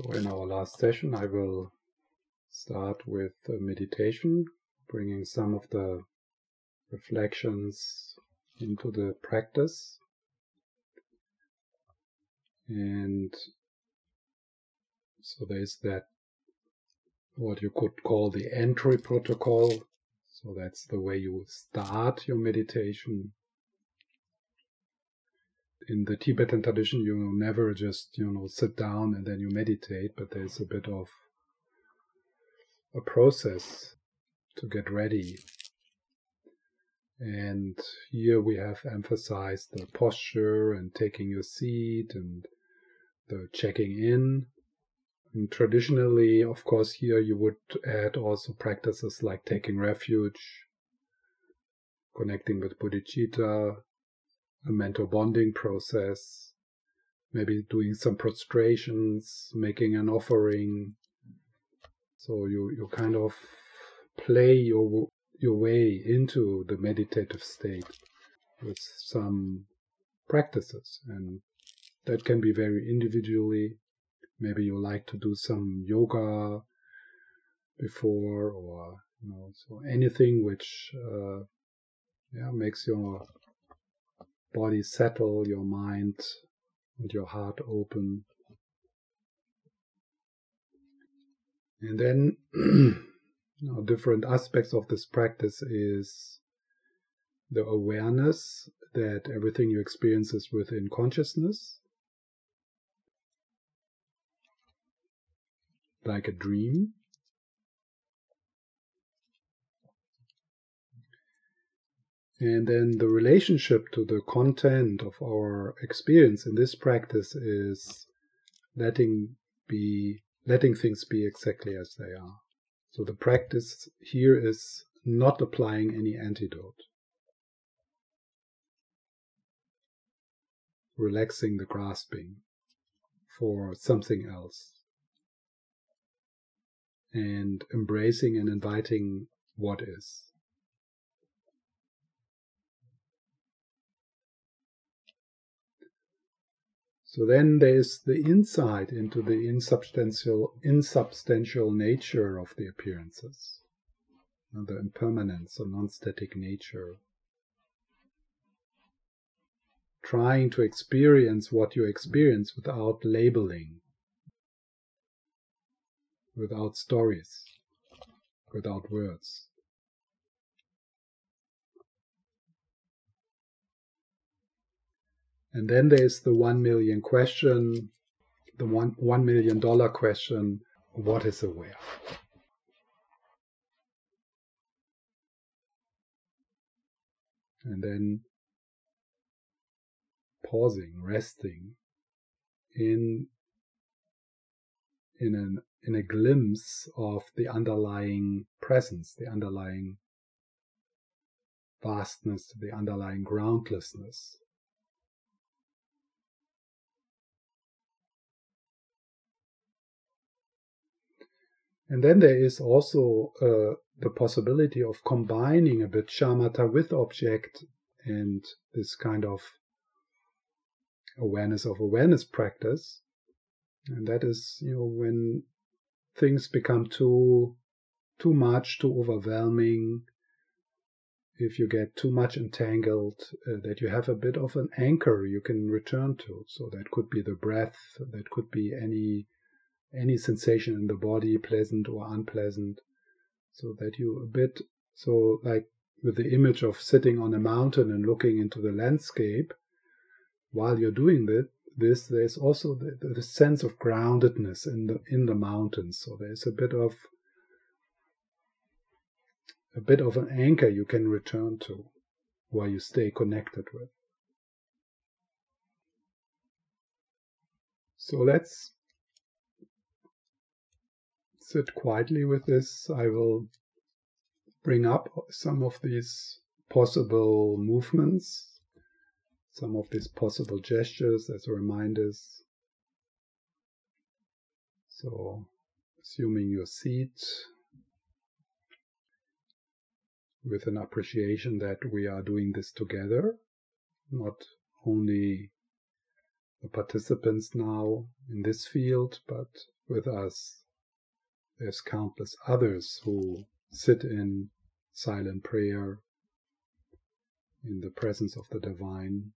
So in our last session, I will start with a meditation, bringing some of the reflections into the practice. And so there's that, what you could call the entry protocol. So that's the way you start your meditation in the Tibetan tradition, you never just, you know, sit down and then you meditate, but there's a bit of a process to get ready. And here we have emphasized the posture and taking your seat and the checking in. And traditionally, of course, here you would add also practices like taking refuge, connecting with bodhicitta, a mental bonding process, maybe doing some prostrations, making an offering. So you, you kind of play your your way into the meditative state with some practices and that can be very individually maybe you like to do some yoga before or you know so anything which uh, yeah makes your body settle, your mind and your heart open. And then different aspects of this practice is the awareness that everything you experience is within consciousness, like a dream. And then the relationship to the content of our experience in this practice is letting be letting things be exactly as they are. So the practice here is not applying any antidote. Relaxing the grasping for something else. And embracing and inviting what is. So then there's the insight into the insubstantial, insubstantial nature of the appearances, the impermanence or non-static nature. Trying to experience what you experience without labeling, without stories, without words. And then there's the one million question, the one one million dollar question: What is aware? And then pausing, resting in in an in a glimpse of the underlying presence, the underlying vastness, the underlying groundlessness And then there is also uh, the possibility of combining a bit shamatha with object and this kind of awareness of awareness practice. And that is, you know, when things become too too much, too overwhelming, if you get too much entangled, uh, that you have a bit of an anchor you can return to. So that could be the breath, that could be any any sensation in the body, pleasant or unpleasant, so that you a bit, so like with the image of sitting on a mountain and looking into the landscape, while you're doing that, this, there's also the, the sense of groundedness in the in the mountains. So there's a bit of a bit of an anchor you can return to, while you stay connected with. So let's sit quietly with this, I will bring up some of these possible movements, some of these possible gestures as reminders. So, assuming your seat with an appreciation that we are doing this together, not only the participants now in this field, but with us. There's countless others who sit in silent prayer in the presence of the divine.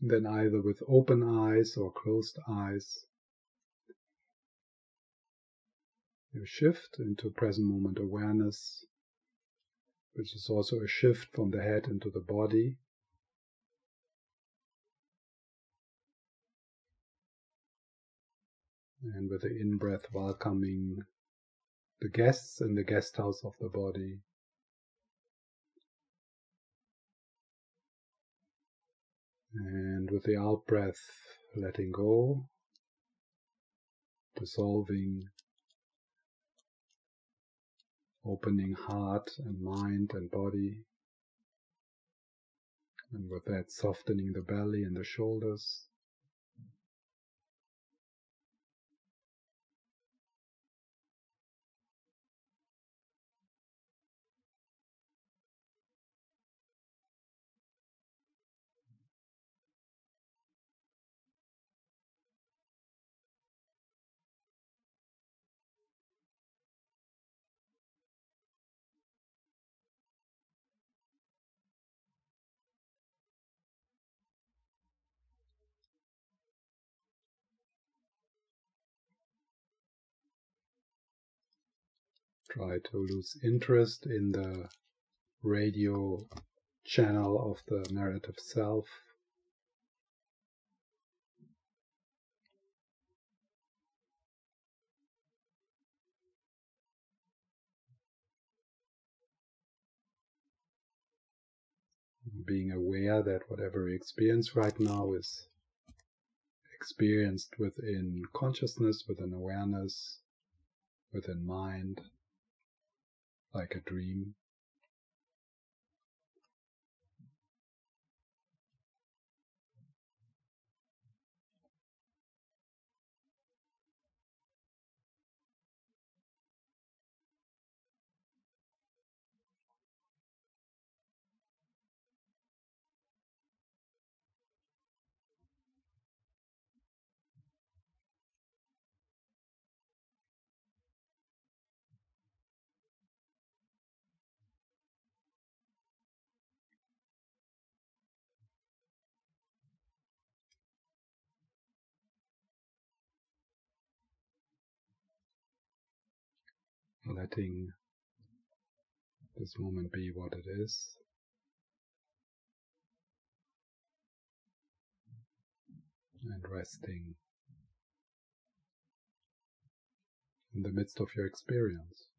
Then either with open eyes or closed eyes, you shift into present moment awareness, which is also a shift from the head into the body. And with the in breath, welcoming the guests in the guest house of the body. And with the out breath, letting go, dissolving opening heart and mind and body. And with that, softening the belly and the shoulders. Try to lose interest in the radio channel of the narrative self. Being aware that whatever we experience right now is experienced within consciousness, within awareness, within mind like a dream. Letting this moment be what it is. And resting in the midst of your experience.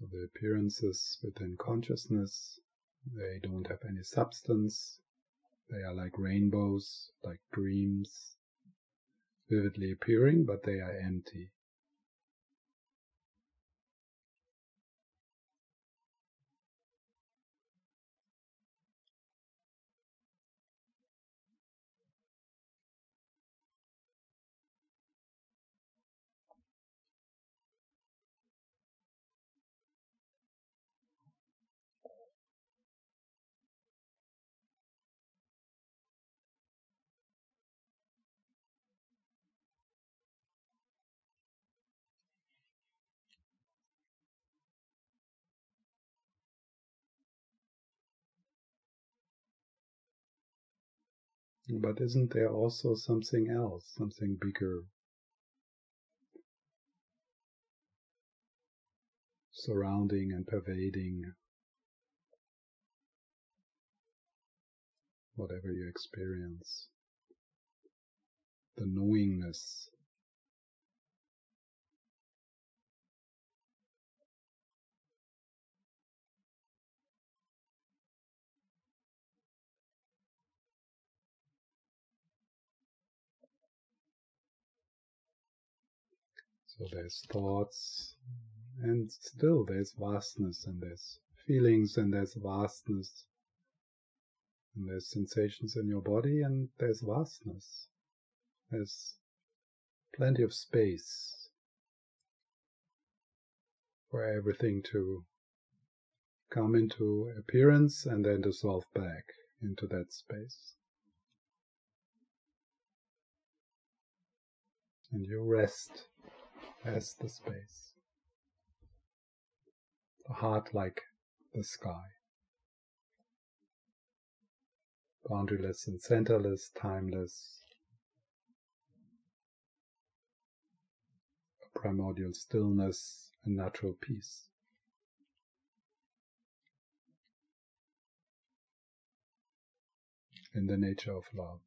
So the appearances within consciousness, they don't have any substance. They are like rainbows, like dreams, vividly appearing, but they are empty. But isn't there also something else, something bigger? Surrounding and pervading. Whatever you experience, the knowingness. So there's thoughts, and still there's vastness, and there's feelings, and there's vastness. And there's sensations in your body, and there's vastness. There's plenty of space for everything to come into appearance and then dissolve back into that space. And you rest as the space. The heart like the sky. boundaryless and centerless, timeless, a primordial stillness and natural peace. In the nature of love.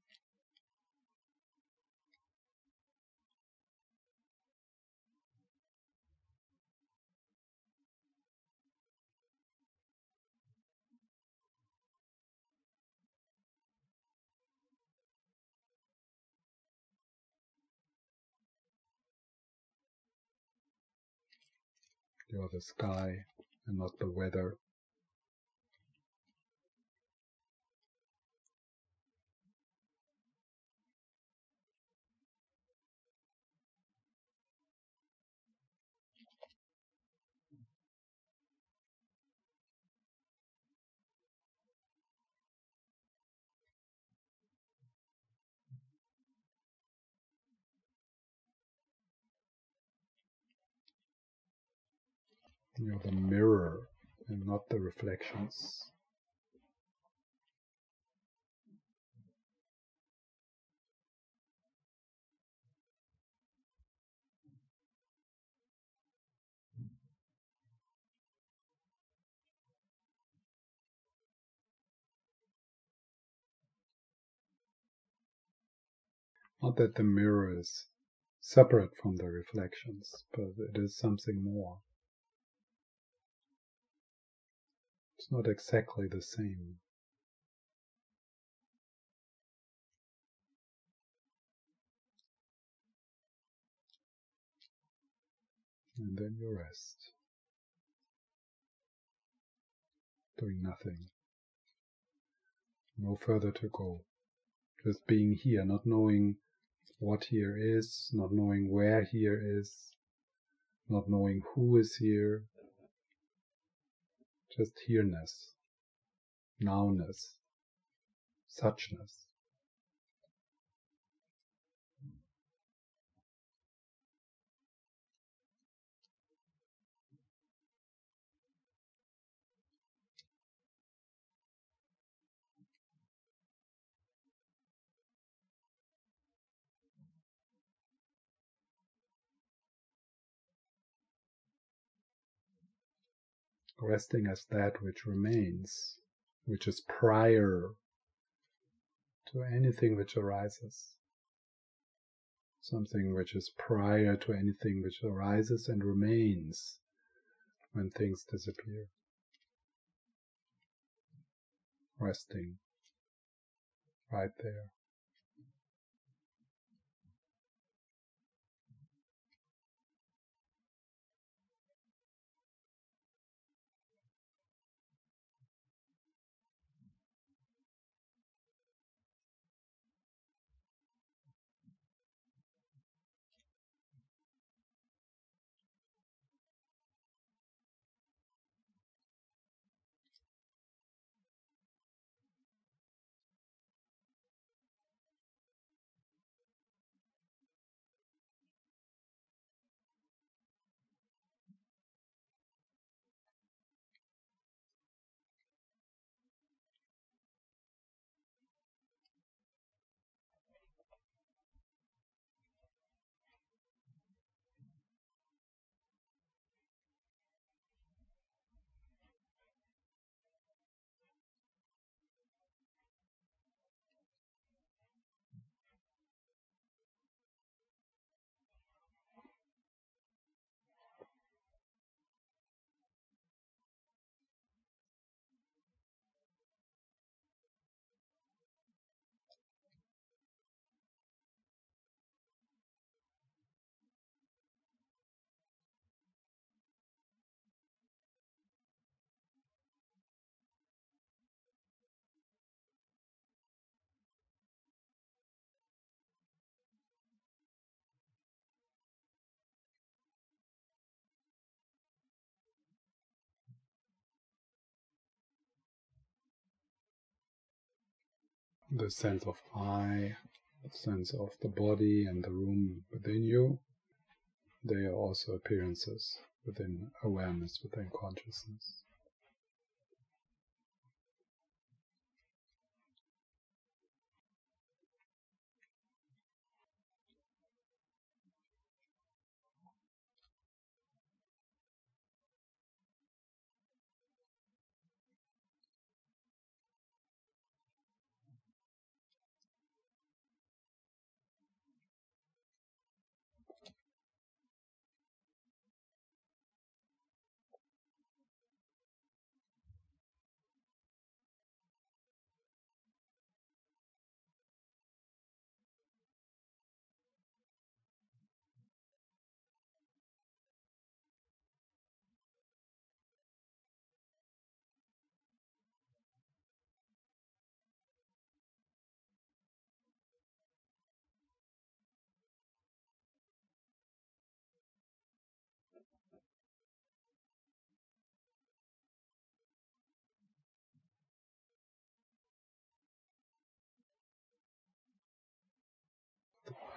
You are the sky and not the weather. You're the mirror and not the reflections. Not that the mirror is separate from the reflections, but it is something more. It's not exactly the same. And then you rest, doing nothing, no further to go, just being here, not knowing what here is, not knowing where here is, not knowing who is here, just here-ness, nowness, suchness. Resting as that which remains, which is prior to anything which arises. Something which is prior to anything which arises and remains when things disappear. Resting right there. The sense of I, the sense of the body and the room within you, they are also appearances within awareness, within consciousness.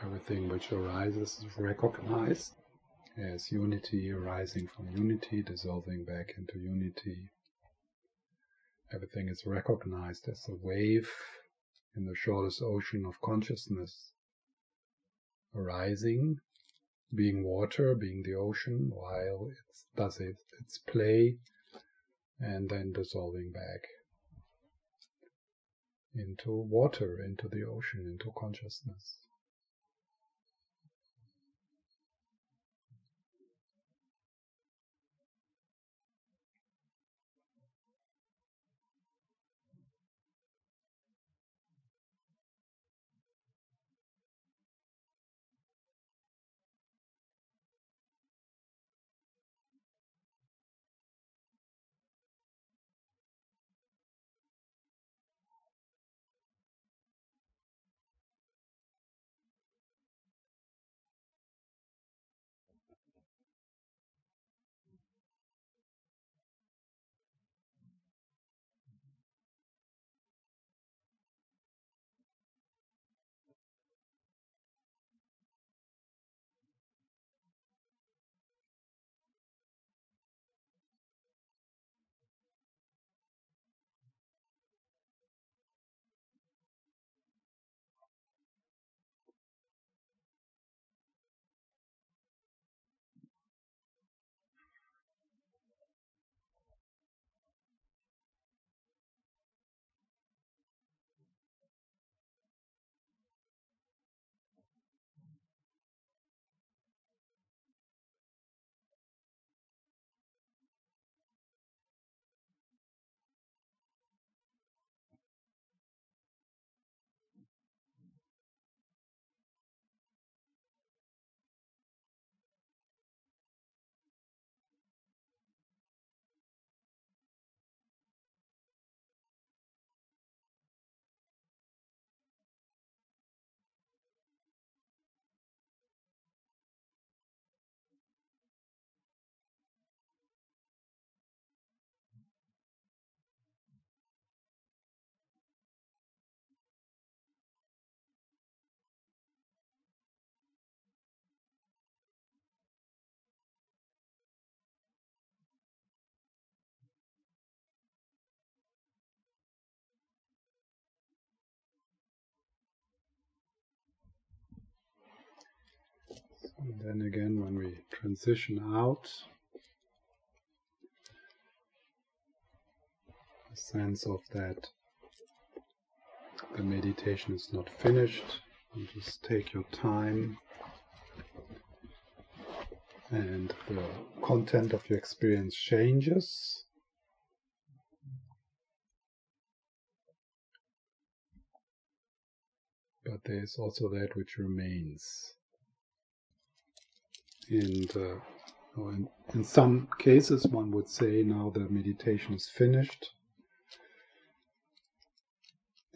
Everything which arises is recognized as unity arising from unity, dissolving back into unity. Everything is recognized as a wave in the shortest ocean of consciousness, arising, being water, being the ocean, while it does it, its play, and then dissolving back into water, into the ocean, into consciousness. And then again, when we transition out, a sense of that the meditation is not finished. And just take your time and the content of your experience changes. But there is also that which remains. And uh, in, in some cases, one would say now the meditation is finished.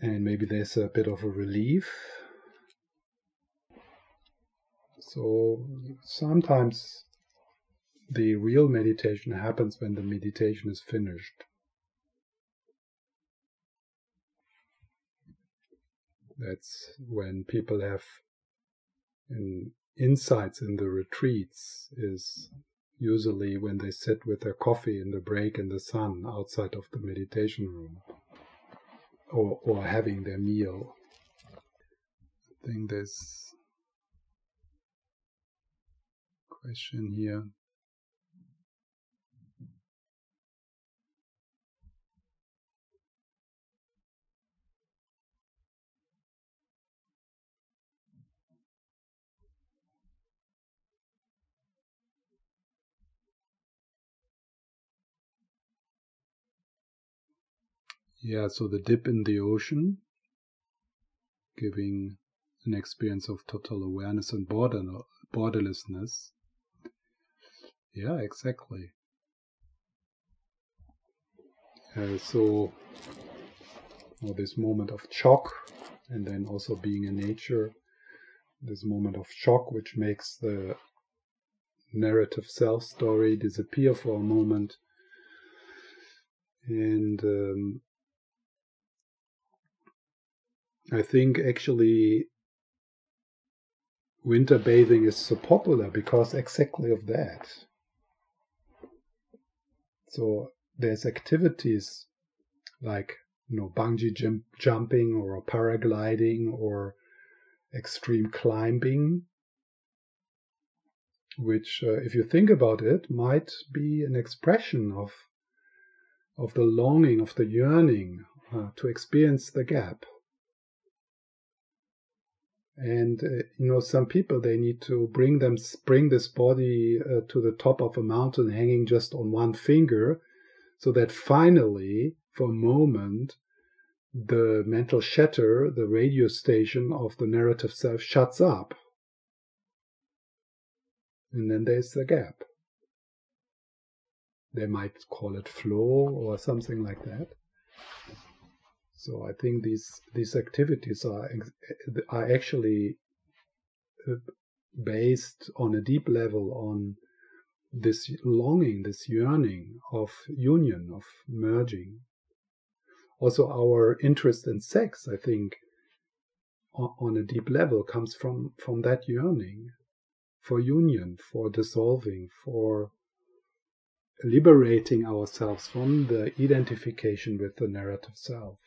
And maybe there's a bit of a relief. So sometimes the real meditation happens when the meditation is finished. That's when people have in insights in the retreats is usually when they sit with their coffee in the break in the sun outside of the meditation room or, or having their meal. I think there's question here. Yeah, so the dip in the ocean, giving an experience of total awareness and border, borderlessness. Yeah, exactly. Uh, so, well, this moment of shock, and then also being in nature, this moment of shock, which makes the narrative self story disappear for a moment. And um, I think actually winter bathing is so popular because exactly of that. So there's activities like you know bungee jump, jumping or paragliding or extreme climbing which uh, if you think about it might be an expression of of the longing of the yearning uh, to experience the gap and uh, you know some people they need to bring them bring this body uh, to the top of a mountain hanging just on one finger so that finally for a moment the mental shatter the radio station of the narrative self shuts up. And then there's the gap. They might call it flow or something like that so I think these these activities are are actually uh, based on a deep level on this longing, this yearning of union, of merging. Also, our interest in sex, I think, on a deep level, comes from from that yearning for union, for dissolving, for liberating ourselves from the identification with the narrative self.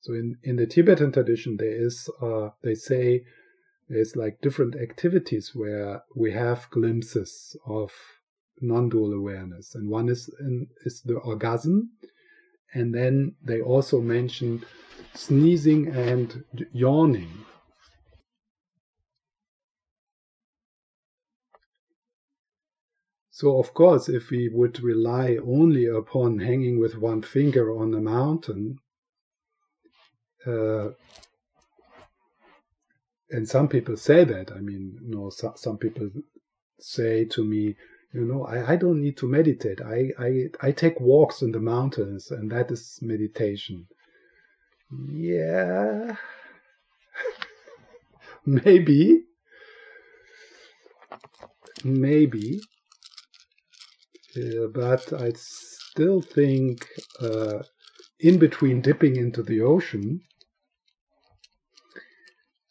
So in, in the Tibetan tradition, there is, uh, they say, there's like different activities where we have glimpses of non-dual awareness, and one is in, is the orgasm, and then they also mention sneezing and yawning. So, of course, if we would rely only upon hanging with one finger on a mountain, uh, and some people say that. I mean, you know, so, some people say to me, you know, I, I don't need to meditate. I, I I take walks in the mountains, and that is meditation. Yeah, maybe, maybe, uh, but I still think uh, in between dipping into the ocean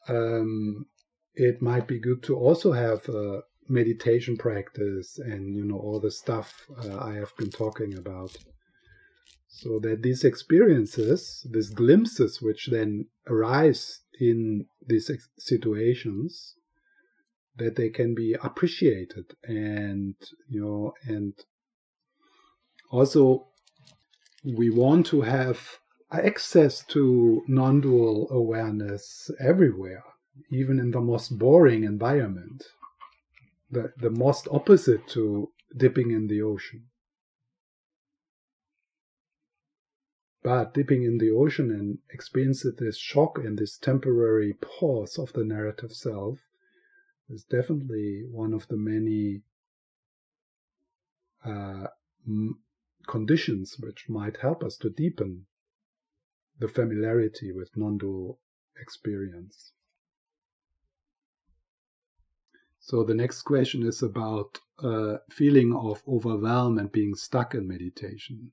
um, it might be good to also have a meditation practice and you know all the stuff uh, I have been talking about. So that these experiences, these glimpses, which then arise in these situations, that they can be appreciated and you know and also we want to have access to non dual awareness everywhere, even in the most boring environment, the, the most opposite to dipping in the ocean. But dipping in the ocean and experiencing this shock and this temporary pause of the narrative self is definitely one of the many uh, conditions which might help us to deepen the familiarity with non dual experience. So the next question is about uh, feeling of overwhelm and being stuck in meditation.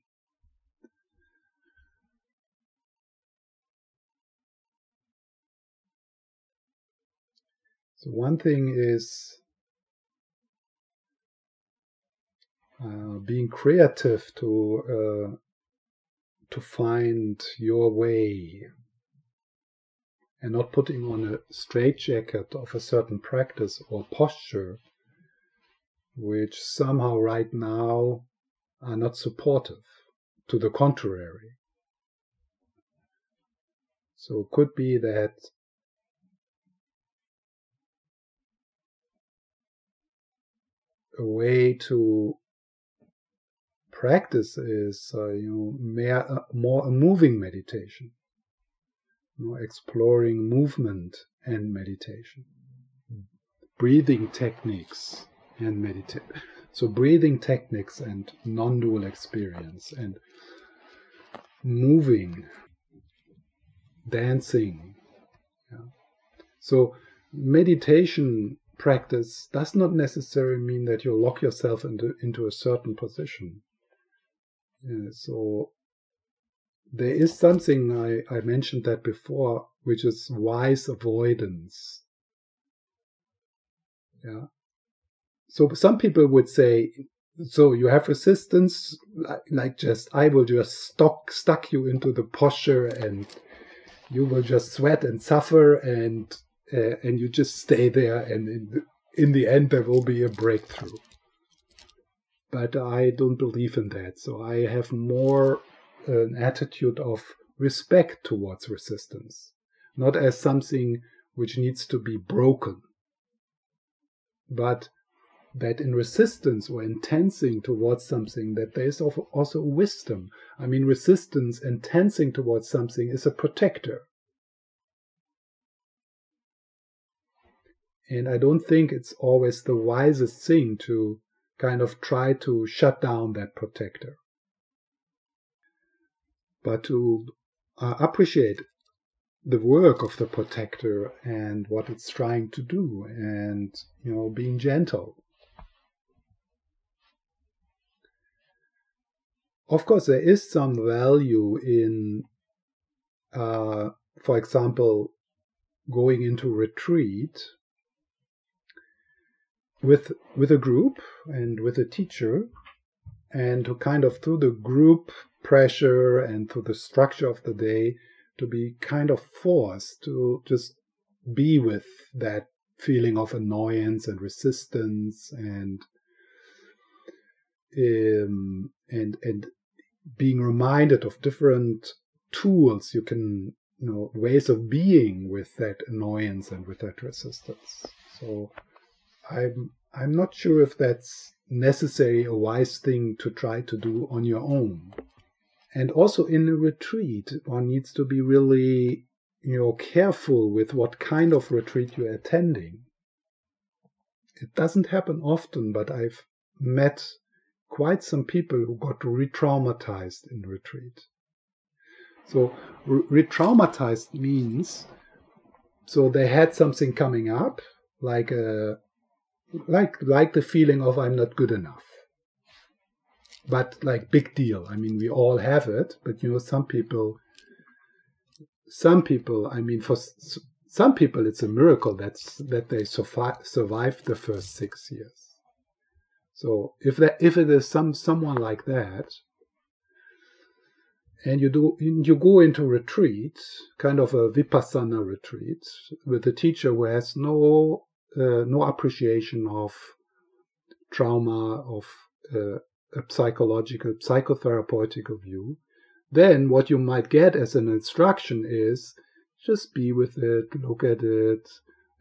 So one thing is uh, being creative to uh, to find your way and not putting on a straitjacket of a certain practice or posture which somehow right now are not supportive. To the contrary. So it could be that a way to practice is uh, you know more, uh, more a moving meditation you know, exploring movement and meditation breathing techniques and meditate so breathing techniques and non-dual experience and moving dancing yeah. so meditation practice does not necessarily mean that you lock yourself into, into a certain position. Yeah, so there is something I, I mentioned that before, which is wise avoidance. Yeah. So some people would say, so you have resistance, like, just I will just stock stuck you into the posture and you will just sweat and suffer and uh, and you just stay there and in in the end there will be a breakthrough but i don't believe in that. So i have more an attitude of respect towards resistance not as something which needs to be broken but that in resistance or intensing towards something that there is also wisdom. I mean resistance intensing towards something is a protector. And I don't think it's always the wisest thing to kind of try to shut down that protector. But to uh, appreciate the work of the protector and what it's trying to do and, you know, being gentle. Of course, there is some value in, uh, for example, going into retreat with with a group and with a teacher and to kind of through the group pressure and through the structure of the day to be kind of forced to just be with that feeling of annoyance and resistance and um, and and being reminded of different tools you can you know ways of being with that annoyance and with that resistance. So I'm I'm not sure if that's necessarily a wise thing to try to do on your own. And also in a retreat, one needs to be really, you know, careful with what kind of retreat you're attending. It doesn't happen often, but I've met quite some people who got re-traumatized in retreat. So re-traumatized means so they had something coming up, like a like like the feeling of I'm not good enough. But like big deal. I mean, we all have it, but you know, some people, some people. I mean, for some people, it's a miracle that's that they survive the first six years. So if that if it is some someone like that, and you do you go into retreat, kind of a vipassana retreat, with a teacher who has no no appreciation of trauma, of uh, a psychological, psychotherapeutical view, then what you might get as an instruction is just be with it, look at it,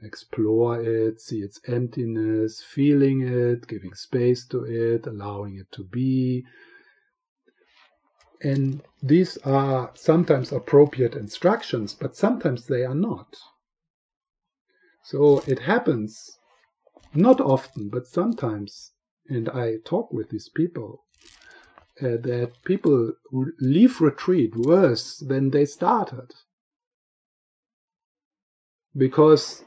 explore it, see its emptiness, feeling it, giving space to it, allowing it to be. And these are sometimes appropriate instructions, but sometimes they are not. So it happens, not often, but sometimes, and I talk with these people, uh, that people leave retreat worse than they started. Because,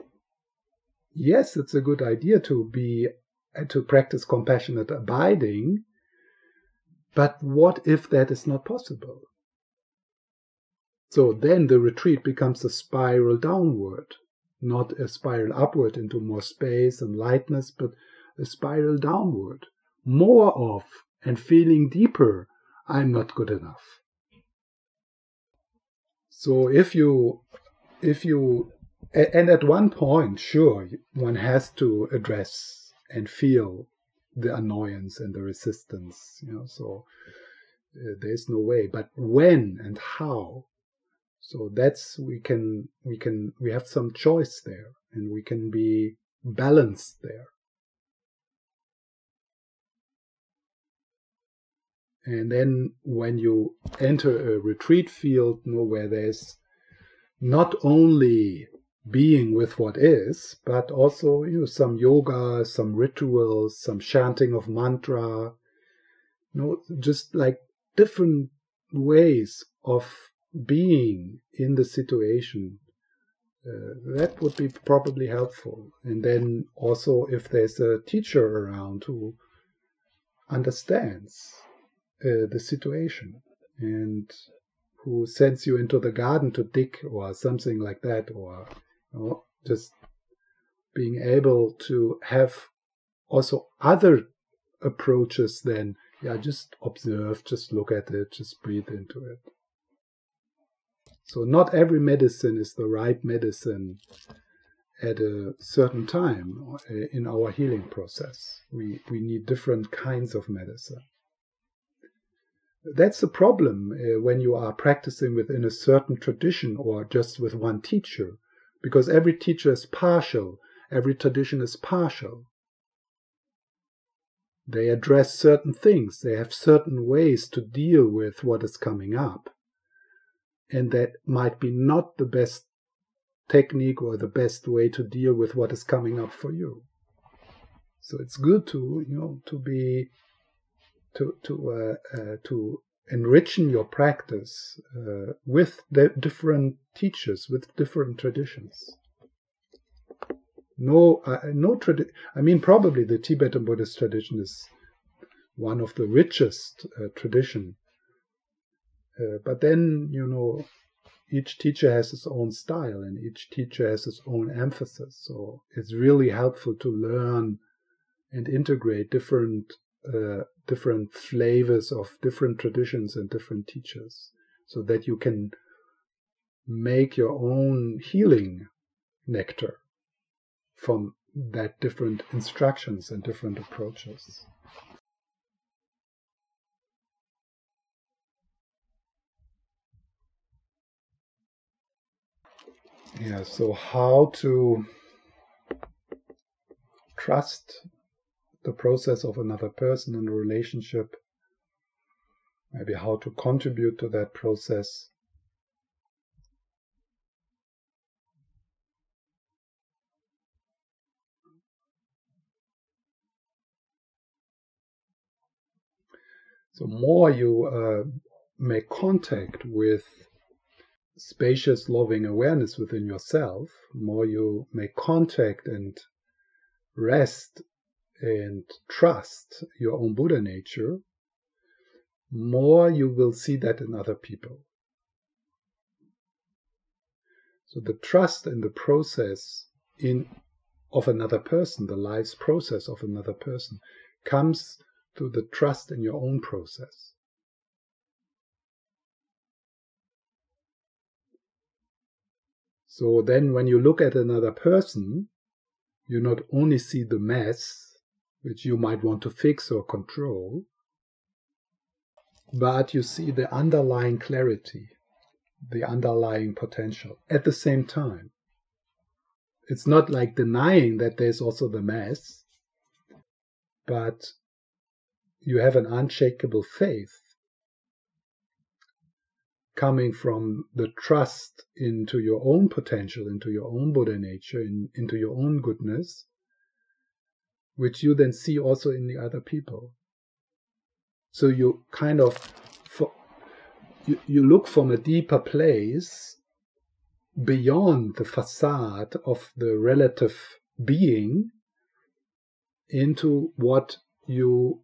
yes, it's a good idea to be, uh, to practice compassionate abiding, but what if that is not possible? So then the retreat becomes a spiral downward not a spiral upward into more space and lightness, but a spiral downward. More of and feeling deeper, I'm not good enough. So if you, if you, and at one point, sure, one has to address and feel the annoyance and the resistance, you know, so uh, there's no way. But when and how so that's we can we can we have some choice there and we can be balanced there. And then when you enter a retreat field you know, where there's not only being with what is but also you know some yoga some rituals some chanting of mantra you know just like different ways of being in the situation, uh, that would be probably helpful. And then also, if there's a teacher around who understands uh, the situation and who sends you into the garden to dig or something like that, or you know, just being able to have also other approaches than yeah just observe just look at it just breathe into it so not every medicine is the right medicine at a certain time uh, in our healing process. We, we need different kinds of medicine. That's the problem uh, when you are practicing within a certain tradition or just with one teacher, because every teacher is partial, every tradition is partial. They address certain things, they have certain ways to deal with what is coming up and that might be not the best technique or the best way to deal with what is coming up for you. So it's good to you know to be to to uh, uh, to enrichen your practice uh, with different teachers with different traditions. No, uh, no tradi- I mean, probably the Tibetan Buddhist tradition is one of the richest uh, tradition uh, but then, you know, each teacher has his own style and each teacher has his own emphasis. So it's really helpful to learn and integrate different uh, different flavors of different traditions and different teachers, so that you can make your own healing nectar from that different instructions and different approaches. Yeah, so how to trust the process of another person in a relationship, maybe how to contribute to that process. So more you uh, make contact with spacious, loving awareness within yourself, more you make contact and rest and trust your own Buddha nature, more you will see that in other people. So the trust in the process in of another person, the life's process of another person, comes through the trust in your own process. So then when you look at another person, you not only see the mess, which you might want to fix or control, but you see the underlying clarity, the underlying potential at the same time. It's not like denying that there's also the mess, but you have an unshakable faith coming from the trust into your own potential, into your own Buddha nature, in, into your own goodness, which you then see also in the other people. So you kind of for, you, you look from a deeper place beyond the facade of the relative being into what you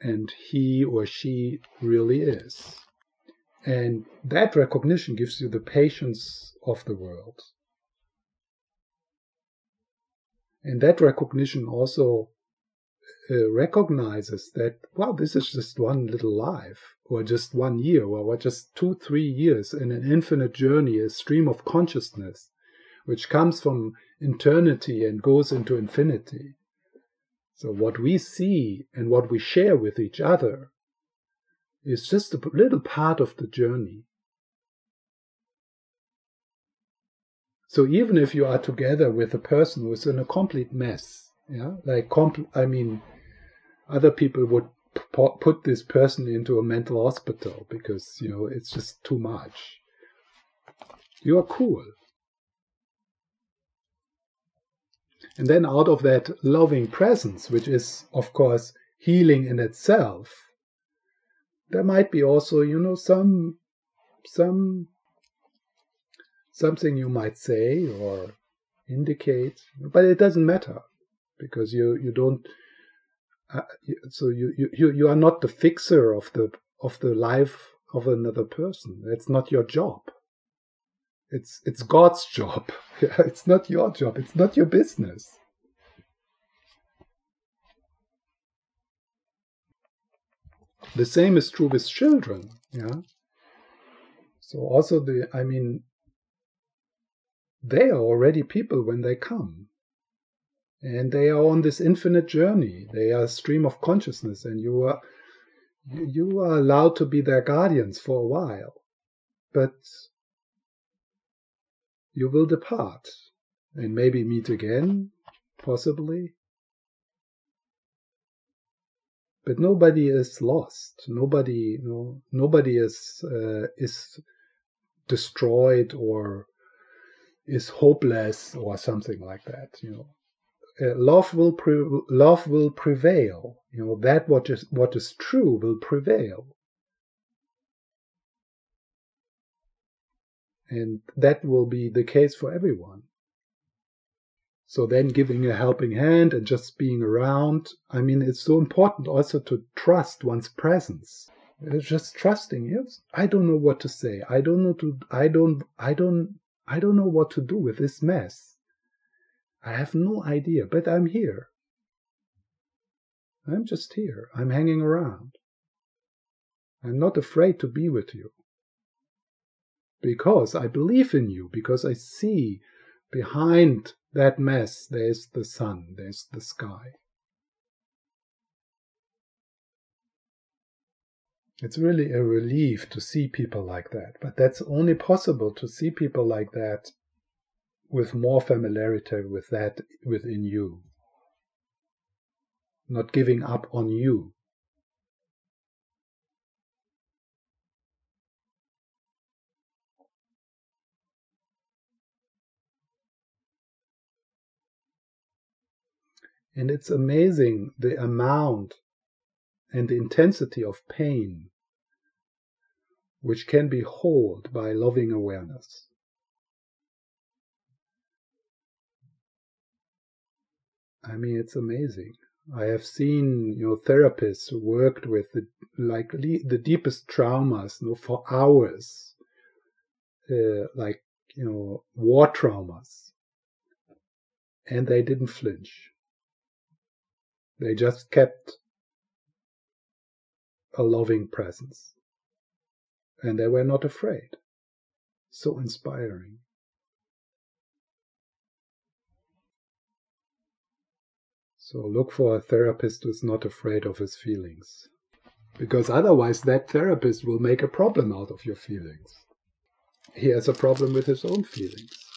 and he or she really is. And that recognition gives you the patience of the world. And that recognition also uh, recognizes that, wow, this is just one little life, or just one year, or just two, three years in an infinite journey, a stream of consciousness, which comes from eternity and goes into infinity. So, what we see and what we share with each other is just a little part of the journey. So even if you are together with a person who's in a complete mess, yeah, like compl- I mean, other people would p- put this person into a mental hospital because you know it's just too much. You are cool. And then out of that loving presence, which is of course healing in itself, there might be also, you know, some some something you might say or indicate, but it doesn't matter because you you don't. Uh, so you, you you are not the fixer of the of the life of another person. That's not your job. It's it's God's job. it's not your job. It's not your business. The same is true with children. Yeah. So also the I mean they are already people when they come. And they are on this infinite journey. They are a stream of consciousness, and you are you are allowed to be their guardians for a while. But you will depart and maybe meet again, possibly. But nobody is lost. Nobody, no, nobody is uh, is destroyed or is hopeless or something like that. You know, uh, love will pre- love will prevail. You know that what is what is true will prevail, and that will be the case for everyone. So then giving a helping hand and just being around. I mean, it's so important also to trust one's presence. It's just trusting. Yes, I don't know what to say. I don't know to. I don't. I don't I don't know what to do with this mess. I have no idea, but I'm here. I'm just here. I'm hanging around. I'm not afraid to be with you. Because I believe in you, because I see behind that mess there's the sun, there's the sky. It's really a relief to see people like that, but that's only possible to see people like that with more familiarity with that within you. Not giving up on you. And it's amazing the amount and the intensity of pain which can be held by loving awareness. I mean, it's amazing. I have seen, you know, therapists worked with the, like the deepest traumas, you know, for hours, uh, like you know, war traumas, and they didn't flinch. They just kept a loving presence and they were not afraid. So inspiring. So look for a therapist who's not afraid of his feelings. Because otherwise, that therapist will make a problem out of your feelings. He has a problem with his own feelings.